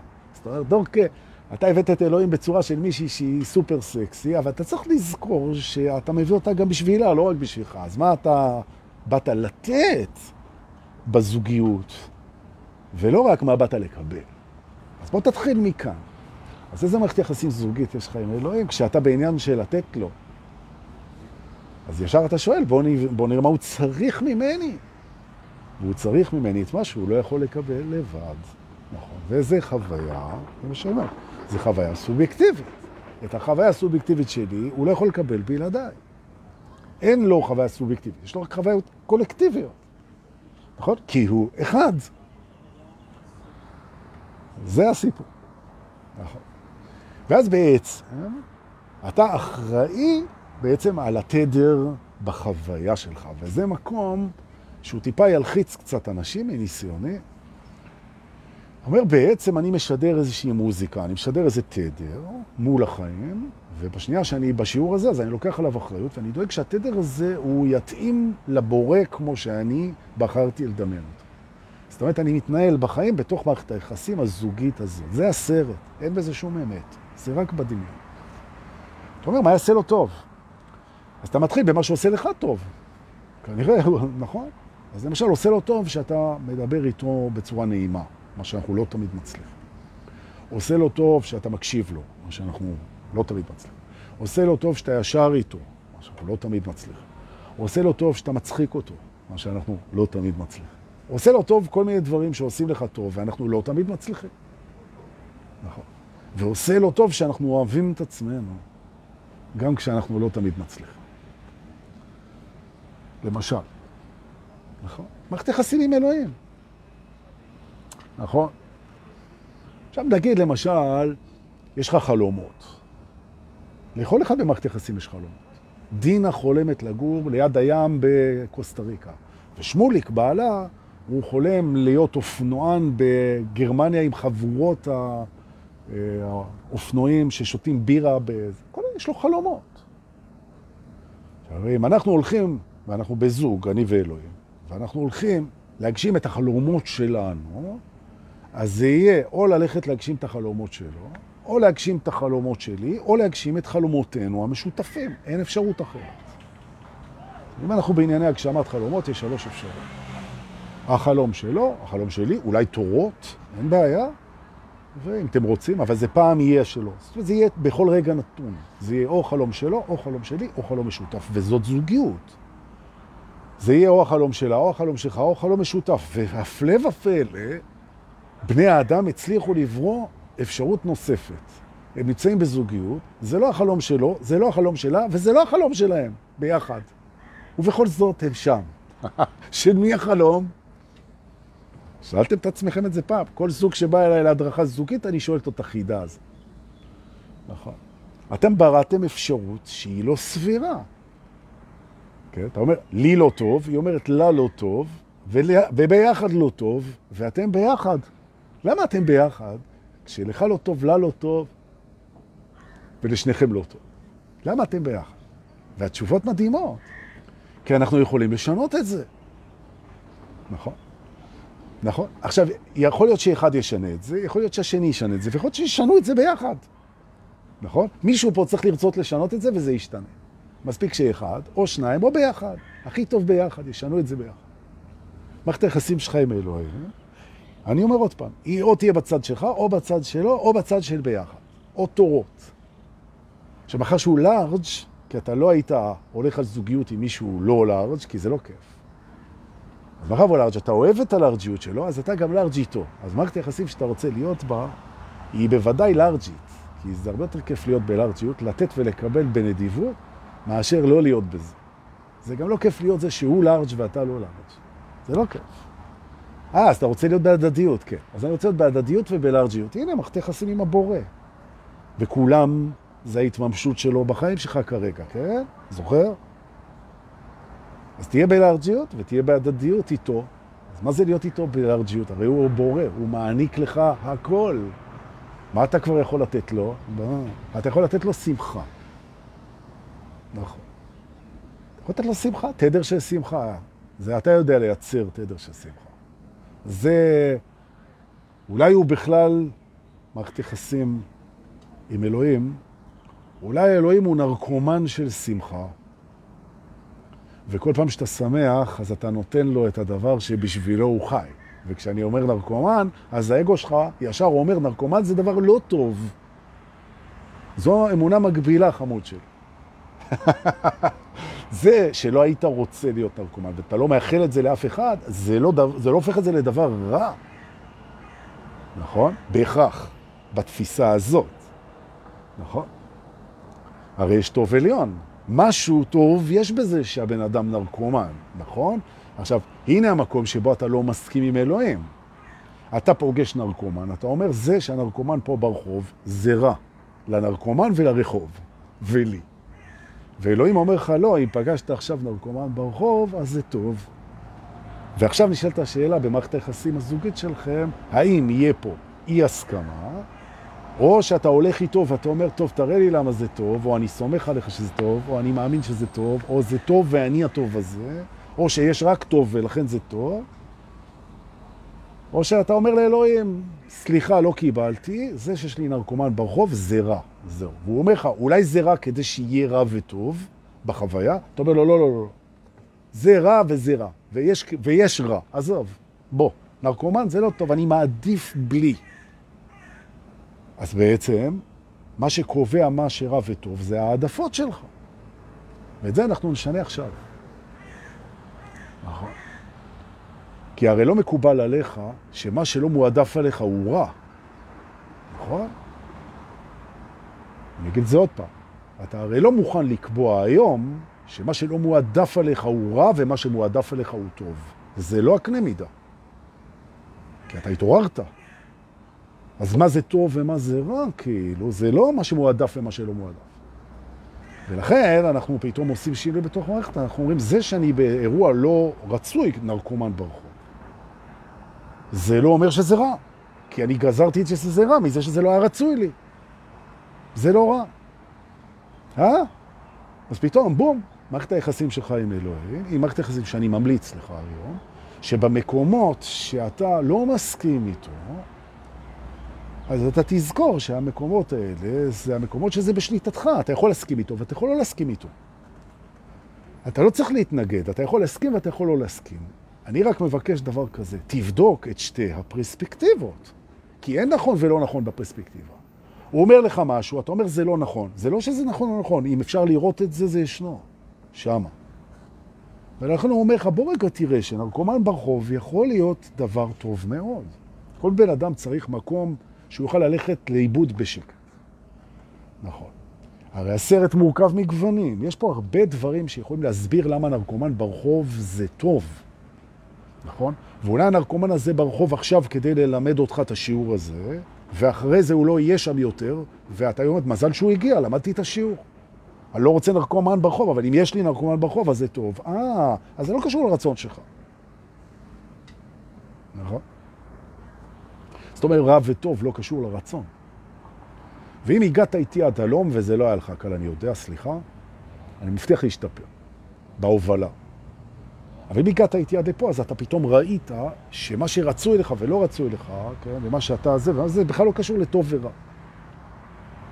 זאת אומרת, דורקה, אתה הבאת את אלוהים בצורה של מישהי שהיא סופר סקסי, אבל אתה צריך לזכור שאתה מביא אותה גם בשבילה, לא רק בשבילך. אז מה אתה באת לתת בזוגיות, ולא רק מה באת לקבל. אז בוא תתחיל מכאן. אז איזה מערכת יחסים זוגית יש לך עם אלוהים כשאתה בעניין של לתת לו? אז ישר אתה שואל, בוא, נ... בוא נראה מה הוא צריך ממני. והוא צריך ממני את מה שהוא לא יכול לקבל לבד. וזה חוויה, זה מה שאומר, זה חוויה סובייקטיבית. את החוויה הסובייקטיבית שלי הוא לא יכול לקבל בלעדיי. אין לו חוויה סובייקטיבית, יש לו רק חוויות קולקטיביות. נכון? כי הוא אחד. זה הסיפור. נכון. ואז בעצם אתה אחראי בעצם על התדר בחוויה שלך, וזה מקום שהוא טיפה ילחיץ קצת אנשים מניסיוני. אומר, בעצם אני משדר איזושהי מוזיקה, אני משדר איזה תדר מול החיים, ובשנייה שאני בשיעור הזה, אז אני לוקח עליו אחריות, ואני דואג שהתדר הזה הוא יתאים לבורא כמו שאני בחרתי לדמיין אותו. זאת אומרת, אני מתנהל בחיים בתוך מערכת היחסים הזוגית הזאת. זה הסרט, אין בזה שום אמת, זה רק בדמיון. אתה אומר, מה יעשה לו טוב? אז אתה מתחיל במה שעושה לך טוב. כנראה, נכון? אז למשל, עושה לו טוב שאתה מדבר איתו בצורה נעימה, מה שאנחנו לא תמיד מצליחים. עושה לו טוב שאתה מקשיב לו, מה שאנחנו לא תמיד מצליחים. עושה לו טוב שאתה ישר איתו, מה שאנחנו לא תמיד מצליחים. עושה לו טוב שאתה מצחיק אותו, מה שאנחנו לא תמיד מצליחים. עושה לו טוב כל מיני דברים שעושים לך טוב, ואנחנו לא תמיד מצליחים. נכון. ועושה לו טוב שאנחנו אוהבים את עצמנו, גם כשאנחנו לא תמיד מצליחים. למשל. נכון? מערכת יחסים עם אלוהים. נכון? עכשיו נגיד למשל, יש לך חלומות. לכל אחד במערכת יחסים יש חלומות. דינה חולמת לגור ליד הים בקוסטה ריקה, ושמוליק, בעלה, הוא חולם להיות אופנוען בגרמניה עם חבורות האופנועים ששותים בירה, מיני, יש לו חלומות. אם אנחנו הולכים, ואנחנו בזוג, אני ואלוהים, ואנחנו הולכים להגשים את החלומות שלנו, אז זה יהיה או ללכת להגשים את החלומות שלו, או להגשים את החלומות שלי, או להגשים את חלומותינו המשותפים. אין אפשרות אחרת. אם אנחנו בענייני הגשמת חלומות, יש שלוש אפשרויות. החלום שלו, החלום שלי, אולי תורות, אין בעיה, ואם אתם רוצים, אבל זה פעם יהיה שלו. זאת אומרת, זה יהיה בכל רגע נתון. זה יהיה או חלום שלו, או חלום שלי, או חלום משותף, וזאת זוגיות. זה יהיה או החלום שלה, או החלום שלך, או חלום משותף. והפלא ופלא, בני האדם הצליחו לברוא אפשרות נוספת. הם נמצאים בזוגיות, זה לא החלום שלו, זה לא החלום שלה, וזה לא החלום שלהם, ביחד. ובכל זאת הם שם. של מי החלום? שאלתם את עצמכם את זה פעם. כל זוג שבא אליי להדרכה זוגית, אני שואל אותו את החידה הזאת. נכון. אתם בראתם אפשרות שהיא לא סבירה. כן? אתה אומר, לי לא טוב, היא אומרת, לה לא טוב, וביחד לא טוב, ואתם ביחד. למה אתם ביחד? כשלך לא טוב, לה לא טוב, ולשניכם לא טוב. למה אתם ביחד? והתשובות מדהימות, כי אנחנו יכולים לשנות את זה. נכון. נכון. עכשיו, יכול להיות שאחד ישנה את זה, יכול להיות שהשני ישנה את זה, ויכול להיות שישנו את זה ביחד. נכון? מישהו פה צריך לרצות לשנות את זה וזה ישתנה. מספיק שאחד, או שניים, או ביחד. הכי טוב ביחד, ישנו את זה ביחד. מערכת היחסים שלך עם אלוהים, אני אומר עוד פעם, היא או תהיה בצד שלך, או בצד שלו, או בצד של ביחד. או תורות. עכשיו, מאחר שהוא לארג', כי אתה לא היית הולך על זוגיות עם מישהו לא לארג', כי זה לא כיף. אז מאחר הוא לארג', אתה אוהב את הלארג'יות שלו, אז אתה גם לארג' איתו. אז מערכת היחסים שאתה רוצה להיות בה, היא בוודאי לארג'ית. כי זה הרבה יותר כיף להיות בלארג'יות, לתת ולקבל בנדיבות, מאשר לא להיות בזה. זה גם לא כיף להיות זה שהוא לארג' ואתה לא לארג'. זה לא כיף. אה, אז אתה רוצה להיות בהדדיות, כן. אז אני רוצה להיות בהדדיות ובלארג'יות. הנה, מערכת יחסים עם הבורא. וכולם, זה ההתממשות שלו בחיים שלך כרגע, כן? זוכר? אז תהיה בלארג'יות ותהיה בהדדיות איתו. אז מה זה להיות איתו בלארג'יות? הרי הוא בורא, הוא מעניק לך הכל. מה אתה כבר יכול לתת לו? אתה יכול לתת לו שמחה. נכון. אתה יכול לתת לו שמחה, תדר של שמחה. זה אתה יודע לייצר תדר של שמחה. זה, אולי הוא בכלל מערכת יחסים עם אלוהים, אולי אלוהים הוא נרקומן של שמחה, וכל פעם שאתה שמח, אז אתה נותן לו את הדבר שבשבילו הוא חי. וכשאני אומר נרקומן, אז האגו שלך ישר אומר, נרקומן זה דבר לא טוב. זו אמונה מגבילה, חמוד שלי. זה שלא היית רוצה להיות נרקומן, ואתה לא מאחל את זה לאף אחד, זה לא, זה לא הופך את זה לדבר רע. נכון? בהכרח, בתפיסה הזאת. נכון? הרי יש טוב עליון. משהו טוב יש בזה שהבן אדם נרקומן, נכון? עכשיו, הנה המקום שבו אתה לא מסכים עם אלוהים. אתה פוגש נרקומן, אתה אומר, זה שהנרקומן פה ברחוב, זה רע. לנרקומן ולרחוב, ולי. ואלוהים אומר לך, לא, אם פגשת עכשיו נרקומן ברחוב, אז זה טוב. ועכשיו נשאלת השאלה במערכת היחסים הזוגית שלכם, האם יהיה פה אי הסכמה, או שאתה הולך איתו ואתה אומר, טוב, תראה לי למה זה טוב, או אני סומך עליך שזה טוב, או אני מאמין שזה טוב, או זה טוב ואני הטוב הזה, או שיש רק טוב ולכן זה טוב, או שאתה אומר לאלוהים, סליחה, לא קיבלתי, זה שיש לי נרקומן ברחוב זה רע. זהו. והוא אומר לך, אולי זה רע כדי שיהיה רע וטוב בחוויה? אתה אומר לו, לא, לא, לא. זה רע וזה רע, ויש, ויש רע. עזוב, בוא, נרקומן זה לא טוב, אני מעדיף בלי. אז בעצם, מה שקובע מה שרע וטוב זה העדפות שלך. ואת זה אנחנו נשנה עכשיו. נכון. כי הרי לא מקובל עליך שמה שלא מועדף עליך הוא רע. נכון? אני אגיד זה עוד פעם. אתה הרי לא מוכן לקבוע היום שמה שלא מועדף עליך הוא רע ומה שמועדף עליך הוא טוב. זה לא הקנה מידה. כי אתה התעוררת. אז מה זה טוב ומה זה רע? כאילו, זה לא מה שמועדף ומה שלא מועדף. ולכן אנחנו פתאום עושים שינוי בתוך מערכת, אנחנו אומרים, זה שאני באירוע לא רצוי נרקומן ברחוב, זה לא אומר שזה רע, כי אני גזרתי את שזה רע מזה שזה לא היה רצוי לי. זה לא רע. אה? אז פתאום, בום, מערכת היחסים שלך עם אלוהים, היא מערכת היחסים שאני ממליץ לך היום, שבמקומות שאתה לא מסכים איתו, אז אתה תזכור שהמקומות האלה, זה המקומות שזה בשליטתך. אתה יכול להסכים איתו ואתה יכול לא להסכים איתו. אתה לא צריך להתנגד, אתה יכול להסכים ואתה יכול לא להסכים. אני רק מבקש דבר כזה, תבדוק את שתי הפרספקטיבות. כי אין נכון ולא נכון בפרספקטיבה. הוא אומר לך משהו, אתה אומר זה לא נכון. זה לא שזה נכון או נכון, אם אפשר לראות את זה, זה ישנו. שמה. ולכן הוא אומר לך, בוא רגע תראה שנרקומן ברחוב יכול להיות דבר טוב מאוד. כל בן אדם צריך מקום שהוא יוכל ללכת לאיבוד בשקט. נכון. הרי הסרט מורכב מגוונים. יש פה הרבה דברים שיכולים להסביר למה נרקומן ברחוב זה טוב. נכון? ואולי הנרקומן הזה ברחוב עכשיו כדי ללמד אותך את השיעור הזה, ואחרי זה הוא לא יהיה שם יותר, ואתה אומר, מזל שהוא הגיע, למדתי את השיעור. אני לא רוצה נרקומן ברחוב, אבל אם יש לי נרקומן ברחוב, אז זה טוב. אה, אז זה לא קשור לרצון שלך. נכון? זאת אומרת, רע וטוב לא קשור לרצון. ואם הגעת איתי עד הלום וזה לא היה לך קל, אני יודע, סליחה, אני מבטיח להשתפר בהובלה. אבל אם הגעת איתי עד לפה, אז אתה פתאום ראית שמה שרצוי לך ולא רצוי לך, כן, ומה שאתה זה, וזה בכלל לא קשור לטוב ורע.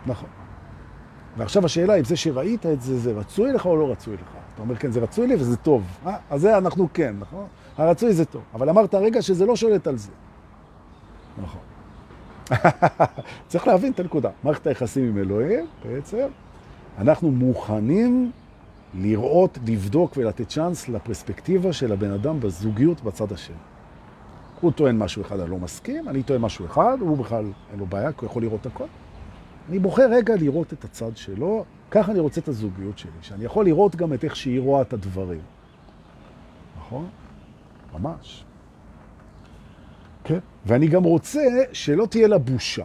נכון. ועכשיו השאלה, אם זה שראית את זה, זה רצוי לך או לא רצוי לך? אתה אומר, כן, זה רצוי לי וזה טוב. אה? אז זה אנחנו כן, נכון? הרצוי זה טוב. אבל אמרת רגע שזה לא שולט על זה. נכון. צריך להבין את הנקודה. מערכת היחסים עם אלוהים, בעצם, אנחנו מוכנים לראות, לבדוק ולתת צ'אנס לפרספקטיבה של הבן אדם בזוגיות בצד השני. הוא טוען משהו אחד, אני לא מסכים, אני טוען משהו אחד, הוא בכלל אין לו בעיה, הוא יכול לראות הכל. אני בוחר רגע לראות את הצד שלו, ככה אני רוצה את הזוגיות שלי, שאני יכול לראות גם את איך שהיא רואה את הדברים. נכון? ממש. כן. ואני גם רוצה שלא תהיה לה בושה.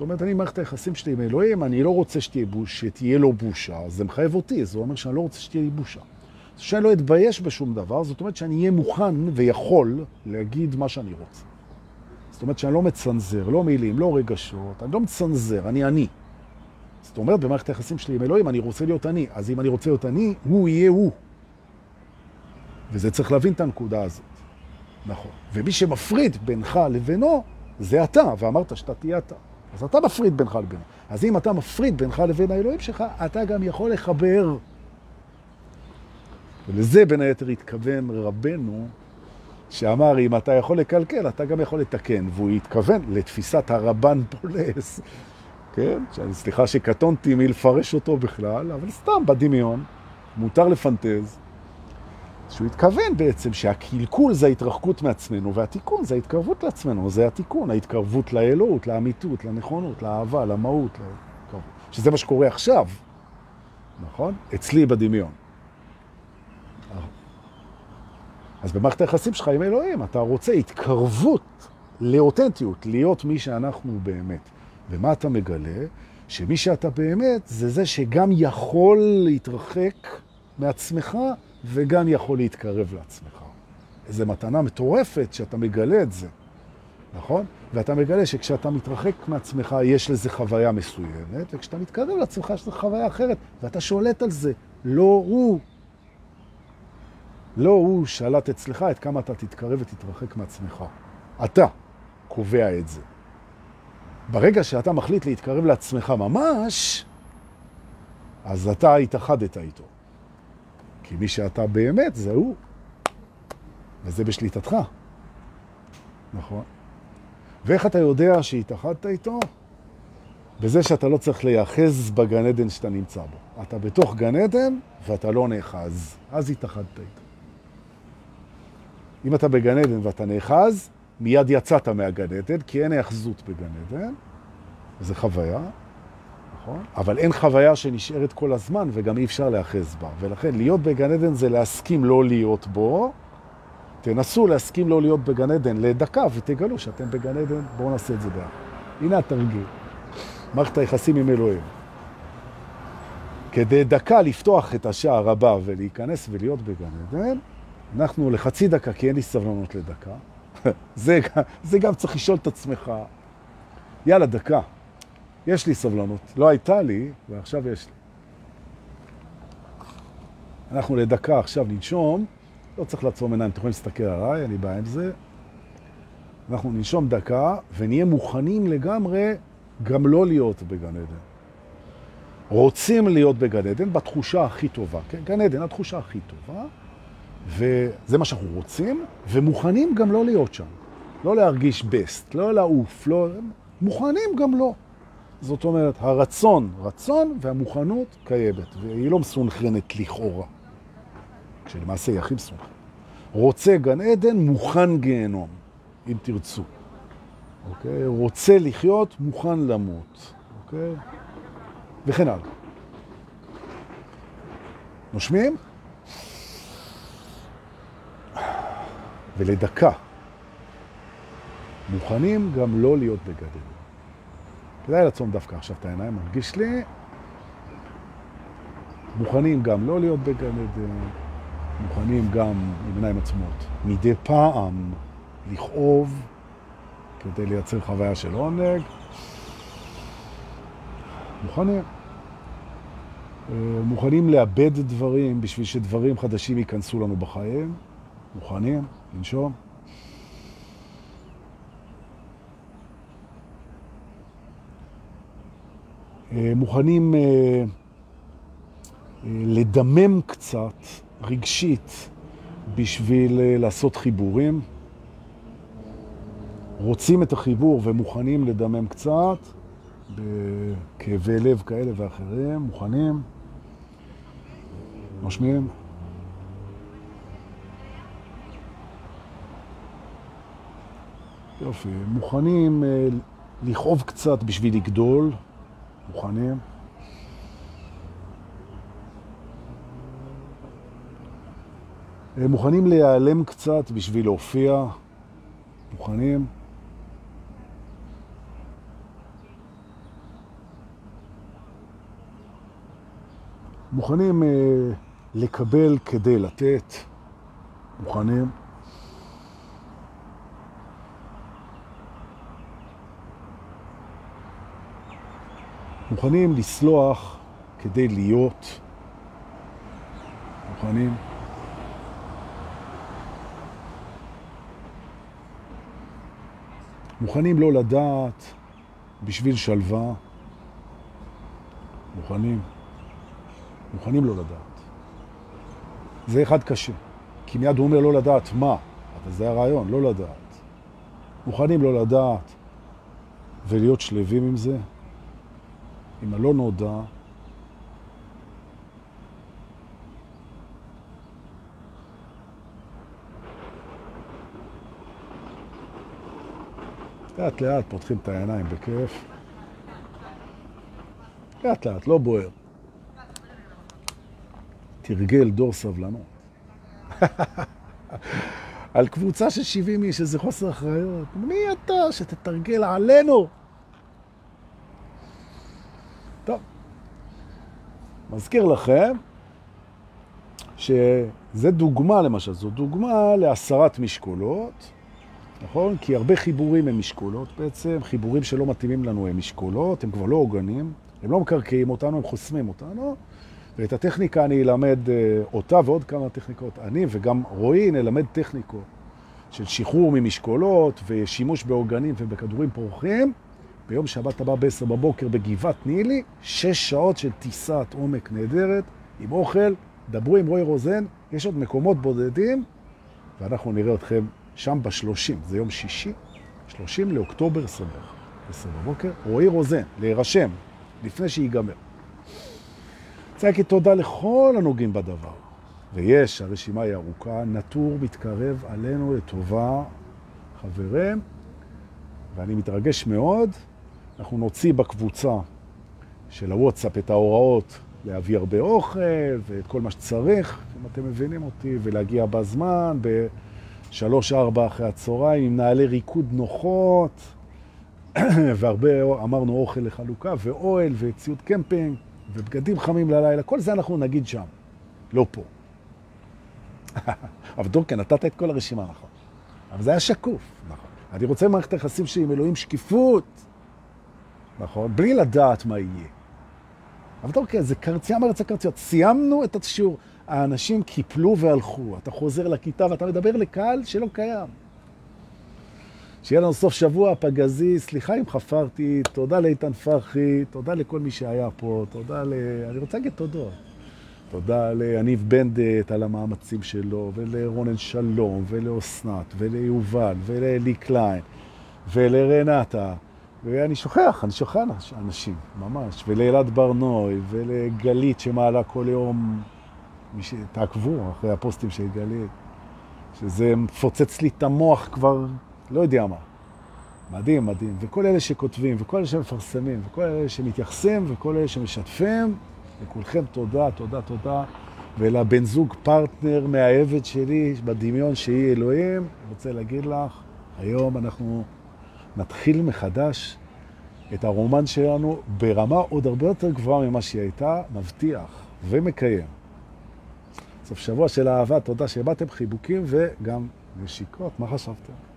זאת אומרת, אני מערכת היחסים שלי עם אלוהים, אני לא רוצה שתהיה, בוש, שתהיה לו בושה, אז זה מחייב אותי, זה אומר שאני לא רוצה שתהיה לי בושה. שאני לא אתבייש בשום דבר, זאת אומרת שאני אהיה מוכן ויכול להגיד מה שאני רוצה. זאת אומרת שאני לא מצנזר, לא מילים, לא רגשות, אני לא מצנזר, אני אני. זאת אומרת, במערכת היחסים שלי עם אלוהים, אני רוצה להיות אני. אז אם אני רוצה להיות אני, הוא יהיה הוא. וזה צריך להבין את הנקודה הזאת. נכון. ומי שמפריד בינך לבינו, זה אתה, ואמרת שאתה תהיה אתה. אז אתה מפריד בינך לבינו. אז אם אתה מפריד בינך לבין האלוהים שלך, אתה גם יכול לחבר. ולזה בין היתר התכוון רבנו, שאמר, אם אתה יכול לקלקל, אתה גם יכול לתקן. והוא התכוון לתפיסת הרבן פולס, כן? שאני, סליחה שקטונתי מלפרש אותו בכלל, אבל סתם בדמיון, מותר לפנטז. שהוא התכוון בעצם שהקלקול זה ההתרחקות מעצמנו, והתיקון זה ההתקרבות לעצמנו, זה התיקון, ההתקרבות לאלוהות, לאמיתות, לנכונות, לאהבה, למהות. שזה מה שקורה עכשיו, נכון? אצלי בדמיון. אז במערכת היחסים שלך עם אלוהים, אתה רוצה התקרבות לאותנטיות, להיות מי שאנחנו באמת. ומה אתה מגלה? שמי שאתה באמת זה זה שגם יכול להתרחק מעצמך וגם יכול להתקרב לעצמך. איזו מתנה מטורפת שאתה מגלה את זה, נכון? ואתה מגלה שכשאתה מתרחק מעצמך יש לזה חוויה מסוימת, וכשאתה מתקרב לעצמך יש לזה חוויה אחרת, ואתה שולט על זה. לא הוא. לא הוא שלט אצלך את כמה אתה תתקרב ותתרחק מעצמך. אתה קובע את זה. ברגע שאתה מחליט להתקרב לעצמך ממש, אז אתה התאחדת איתו. כי מי שאתה באמת זה הוא, וזה בשליטתך. נכון. ואיך אתה יודע שהתאחדת איתו? בזה שאתה לא צריך לייחז בגן עדן שאתה נמצא בו. אתה בתוך גן עדן ואתה לא נאחז, אז התאחדת איתו. אם אתה בגן עדן ואתה נאחז, מיד יצאת מהגן עדן, כי אין היאחזות בגן עדן, זו חוויה, נכון? אבל אין חוויה שנשארת כל הזמן וגם אי אפשר להאחז בה. ולכן להיות בגן עדן זה להסכים לא להיות בו. תנסו להסכים לא להיות בגן עדן לדקה ותגלו שאתם בגן עדן. בואו נעשה את זה ביחד. הנה התרגיל. מערכת היחסים עם אלוהים. כדי דקה לפתוח את השער הבא ולהיכנס ולהיות בגן עדן, אנחנו לחצי דקה, כי אין לי סבלנות לדקה. זה, זה גם צריך לשאול את עצמך. יאללה, דקה. יש לי סבלנות. לא הייתה לי, ועכשיו יש לי. אנחנו לדקה עכשיו ננשום, לא צריך לעצום עיניים, אתם יכולים להסתכל עליי, אין לי בעיה עם זה. אנחנו ננשום דקה ונהיה מוכנים לגמרי גם לא להיות בגן עדן. רוצים להיות בגן עדן בתחושה הכי טובה, כן? גן עדן, התחושה הכי טובה, וזה מה שאנחנו רוצים, ומוכנים גם לא להיות שם. לא להרגיש בסט, לא לעוף, לא... מוכנים גם לא. זאת אומרת, הרצון, רצון והמוכנות קיימת, והיא לא מסונכרנת לכאורה, כשלמעשה היא הכי מסונכרנת. רוצה גן עדן, מוכן גיהנום, אם תרצו. אוקיי? רוצה לחיות, מוכן למות. אוקיי? וכן הלאה. נושמים? ולדקה. מוכנים גם לא להיות בגדר. כדאי לעצום דווקא עכשיו את העיניים, מרגיש לי. מוכנים גם לא להיות בגדר, מוכנים גם עם עיניים עצמות. מדי פעם לכאוב כדי לייצר חוויה של עונג. מוכנים. אה, מוכנים לאבד דברים בשביל שדברים חדשים ייכנסו לנו בחיים. מוכנים לנשום. מוכנים אה, לדמם קצת רגשית בשביל לעשות חיבורים. רוצים את החיבור ומוכנים לדמם קצת, בכאבי לב כאלה ואחרים, מוכנים. נושמים. יופי. מוכנים אה, לכאוב קצת בשביל לגדול. מוכנים. אה, מוכנים להיעלם קצת בשביל להופיע. מוכנים. מוכנים אה, לקבל כדי לתת. מוכנים. מוכנים לסלוח כדי להיות. מוכנים. מוכנים לא לדעת בשביל שלווה. מוכנים. מוכנים לא לדעת. זה אחד קשה, כי מיד הוא אומר לא לדעת מה, אבל זה הרעיון, לא לדעת. מוכנים לא לדעת ולהיות שלווים עם זה, עם הלא נודע, לאט לאט פותחים את העיניים בכיף. לאט לאט, לא בוער. תרגל דור סבלנות. על קבוצה של 70 איש, איזה חוסר אחריות. מי אתה שתתרגל עלינו? מזכיר לכם שזה דוגמה למשל, זו דוגמה להסרת משקולות, נכון? כי הרבה חיבורים הם משקולות בעצם, חיבורים שלא מתאימים לנו הם משקולות, הם כבר לא עוגנים, הם לא מקרקעים אותנו, הם חוסמים אותנו. ואת הטכניקה אני אלמד אה, אותה ועוד כמה טכניקות. אני וגם רועי נלמד טכניקות של שחרור ממשקולות ושימוש באורגנים ובכדורים פורחים. ביום שבת הבא ב-10 בבוקר בגבעת נילי, שש שעות של טיסת עומק נהדרת, עם אוכל, דברו עם רועי רוזן, יש עוד מקומות בודדים, ואנחנו נראה אתכם שם ב-30, זה יום שישי, 30 לאוקטובר 21, 10 בבוקר, רועי רוזן, להירשם, לפני שיגמר. רוצה להגיד תודה לכל הנוגעים בדבר. ויש, הרשימה היא ארוכה, נטור מתקרב עלינו לטובה, חברים, ואני מתרגש מאוד. אנחנו נוציא בקבוצה של הוואטסאפ את ההוראות להביא הרבה אוכל ואת כל מה שצריך, אם אתם מבינים אותי, ולהגיע בזמן, בשלוש-ארבע אחרי הצהריים, עם נעלי ריקוד נוחות, והרבה, אמרנו, אוכל לחלוקה, ואוהל וציוד קמפינג. ובגדים חמים ללילה, כל זה אנחנו נגיד שם, לא פה. אבל דורקן, נתת את כל הרשימה, נכון. אבל זה היה שקוף, נכון. אני רוצה מערכת היחסים שלי עם אלוהים שקיפות, נכון? בלי לדעת מה יהיה. אבל דורקן, זה קרצייה מארץ הקרציות. סיימנו את השיעור. האנשים קיפלו והלכו. אתה חוזר לכיתה ואתה מדבר לקהל שלא קיים. שיהיה לנו סוף שבוע פגזי, סליחה אם חפרתי, תודה לאיתן פרחי, תודה לכל מי שהיה פה, תודה ל... אני רוצה להגיד תודות. תודה לאניב בנדט על המאמצים שלו, ולרונן שלום, ולאוסנת, וליובל, ולאלי קליין, ולרנטה, ואני שוכח, אני שוכח אנשים, ממש, ולאלעד ברנוי, ולגלית שמעלה כל יום, מי ש... תעקבו אחרי הפוסטים של גלית, שזה מפוצץ לי את המוח כבר לא יודע מה. מדהים, מדהים. וכל אלה שכותבים, וכל אלה שמפרסמים, וכל אלה שמתייחסים, וכל אלה שמשתפים, לכולכם תודה, תודה, תודה. ולבן זוג פרטנר מהעבד שלי, בדמיון שהיא אלוהים, רוצה להגיד לך, היום אנחנו נתחיל מחדש את הרומן שלנו ברמה עוד הרבה יותר גבוהה ממה שהיא הייתה, מבטיח ומקיים. סוף שבוע של אהבה, תודה שבאתם, חיבוקים וגם נשיקות, מה חשבתם?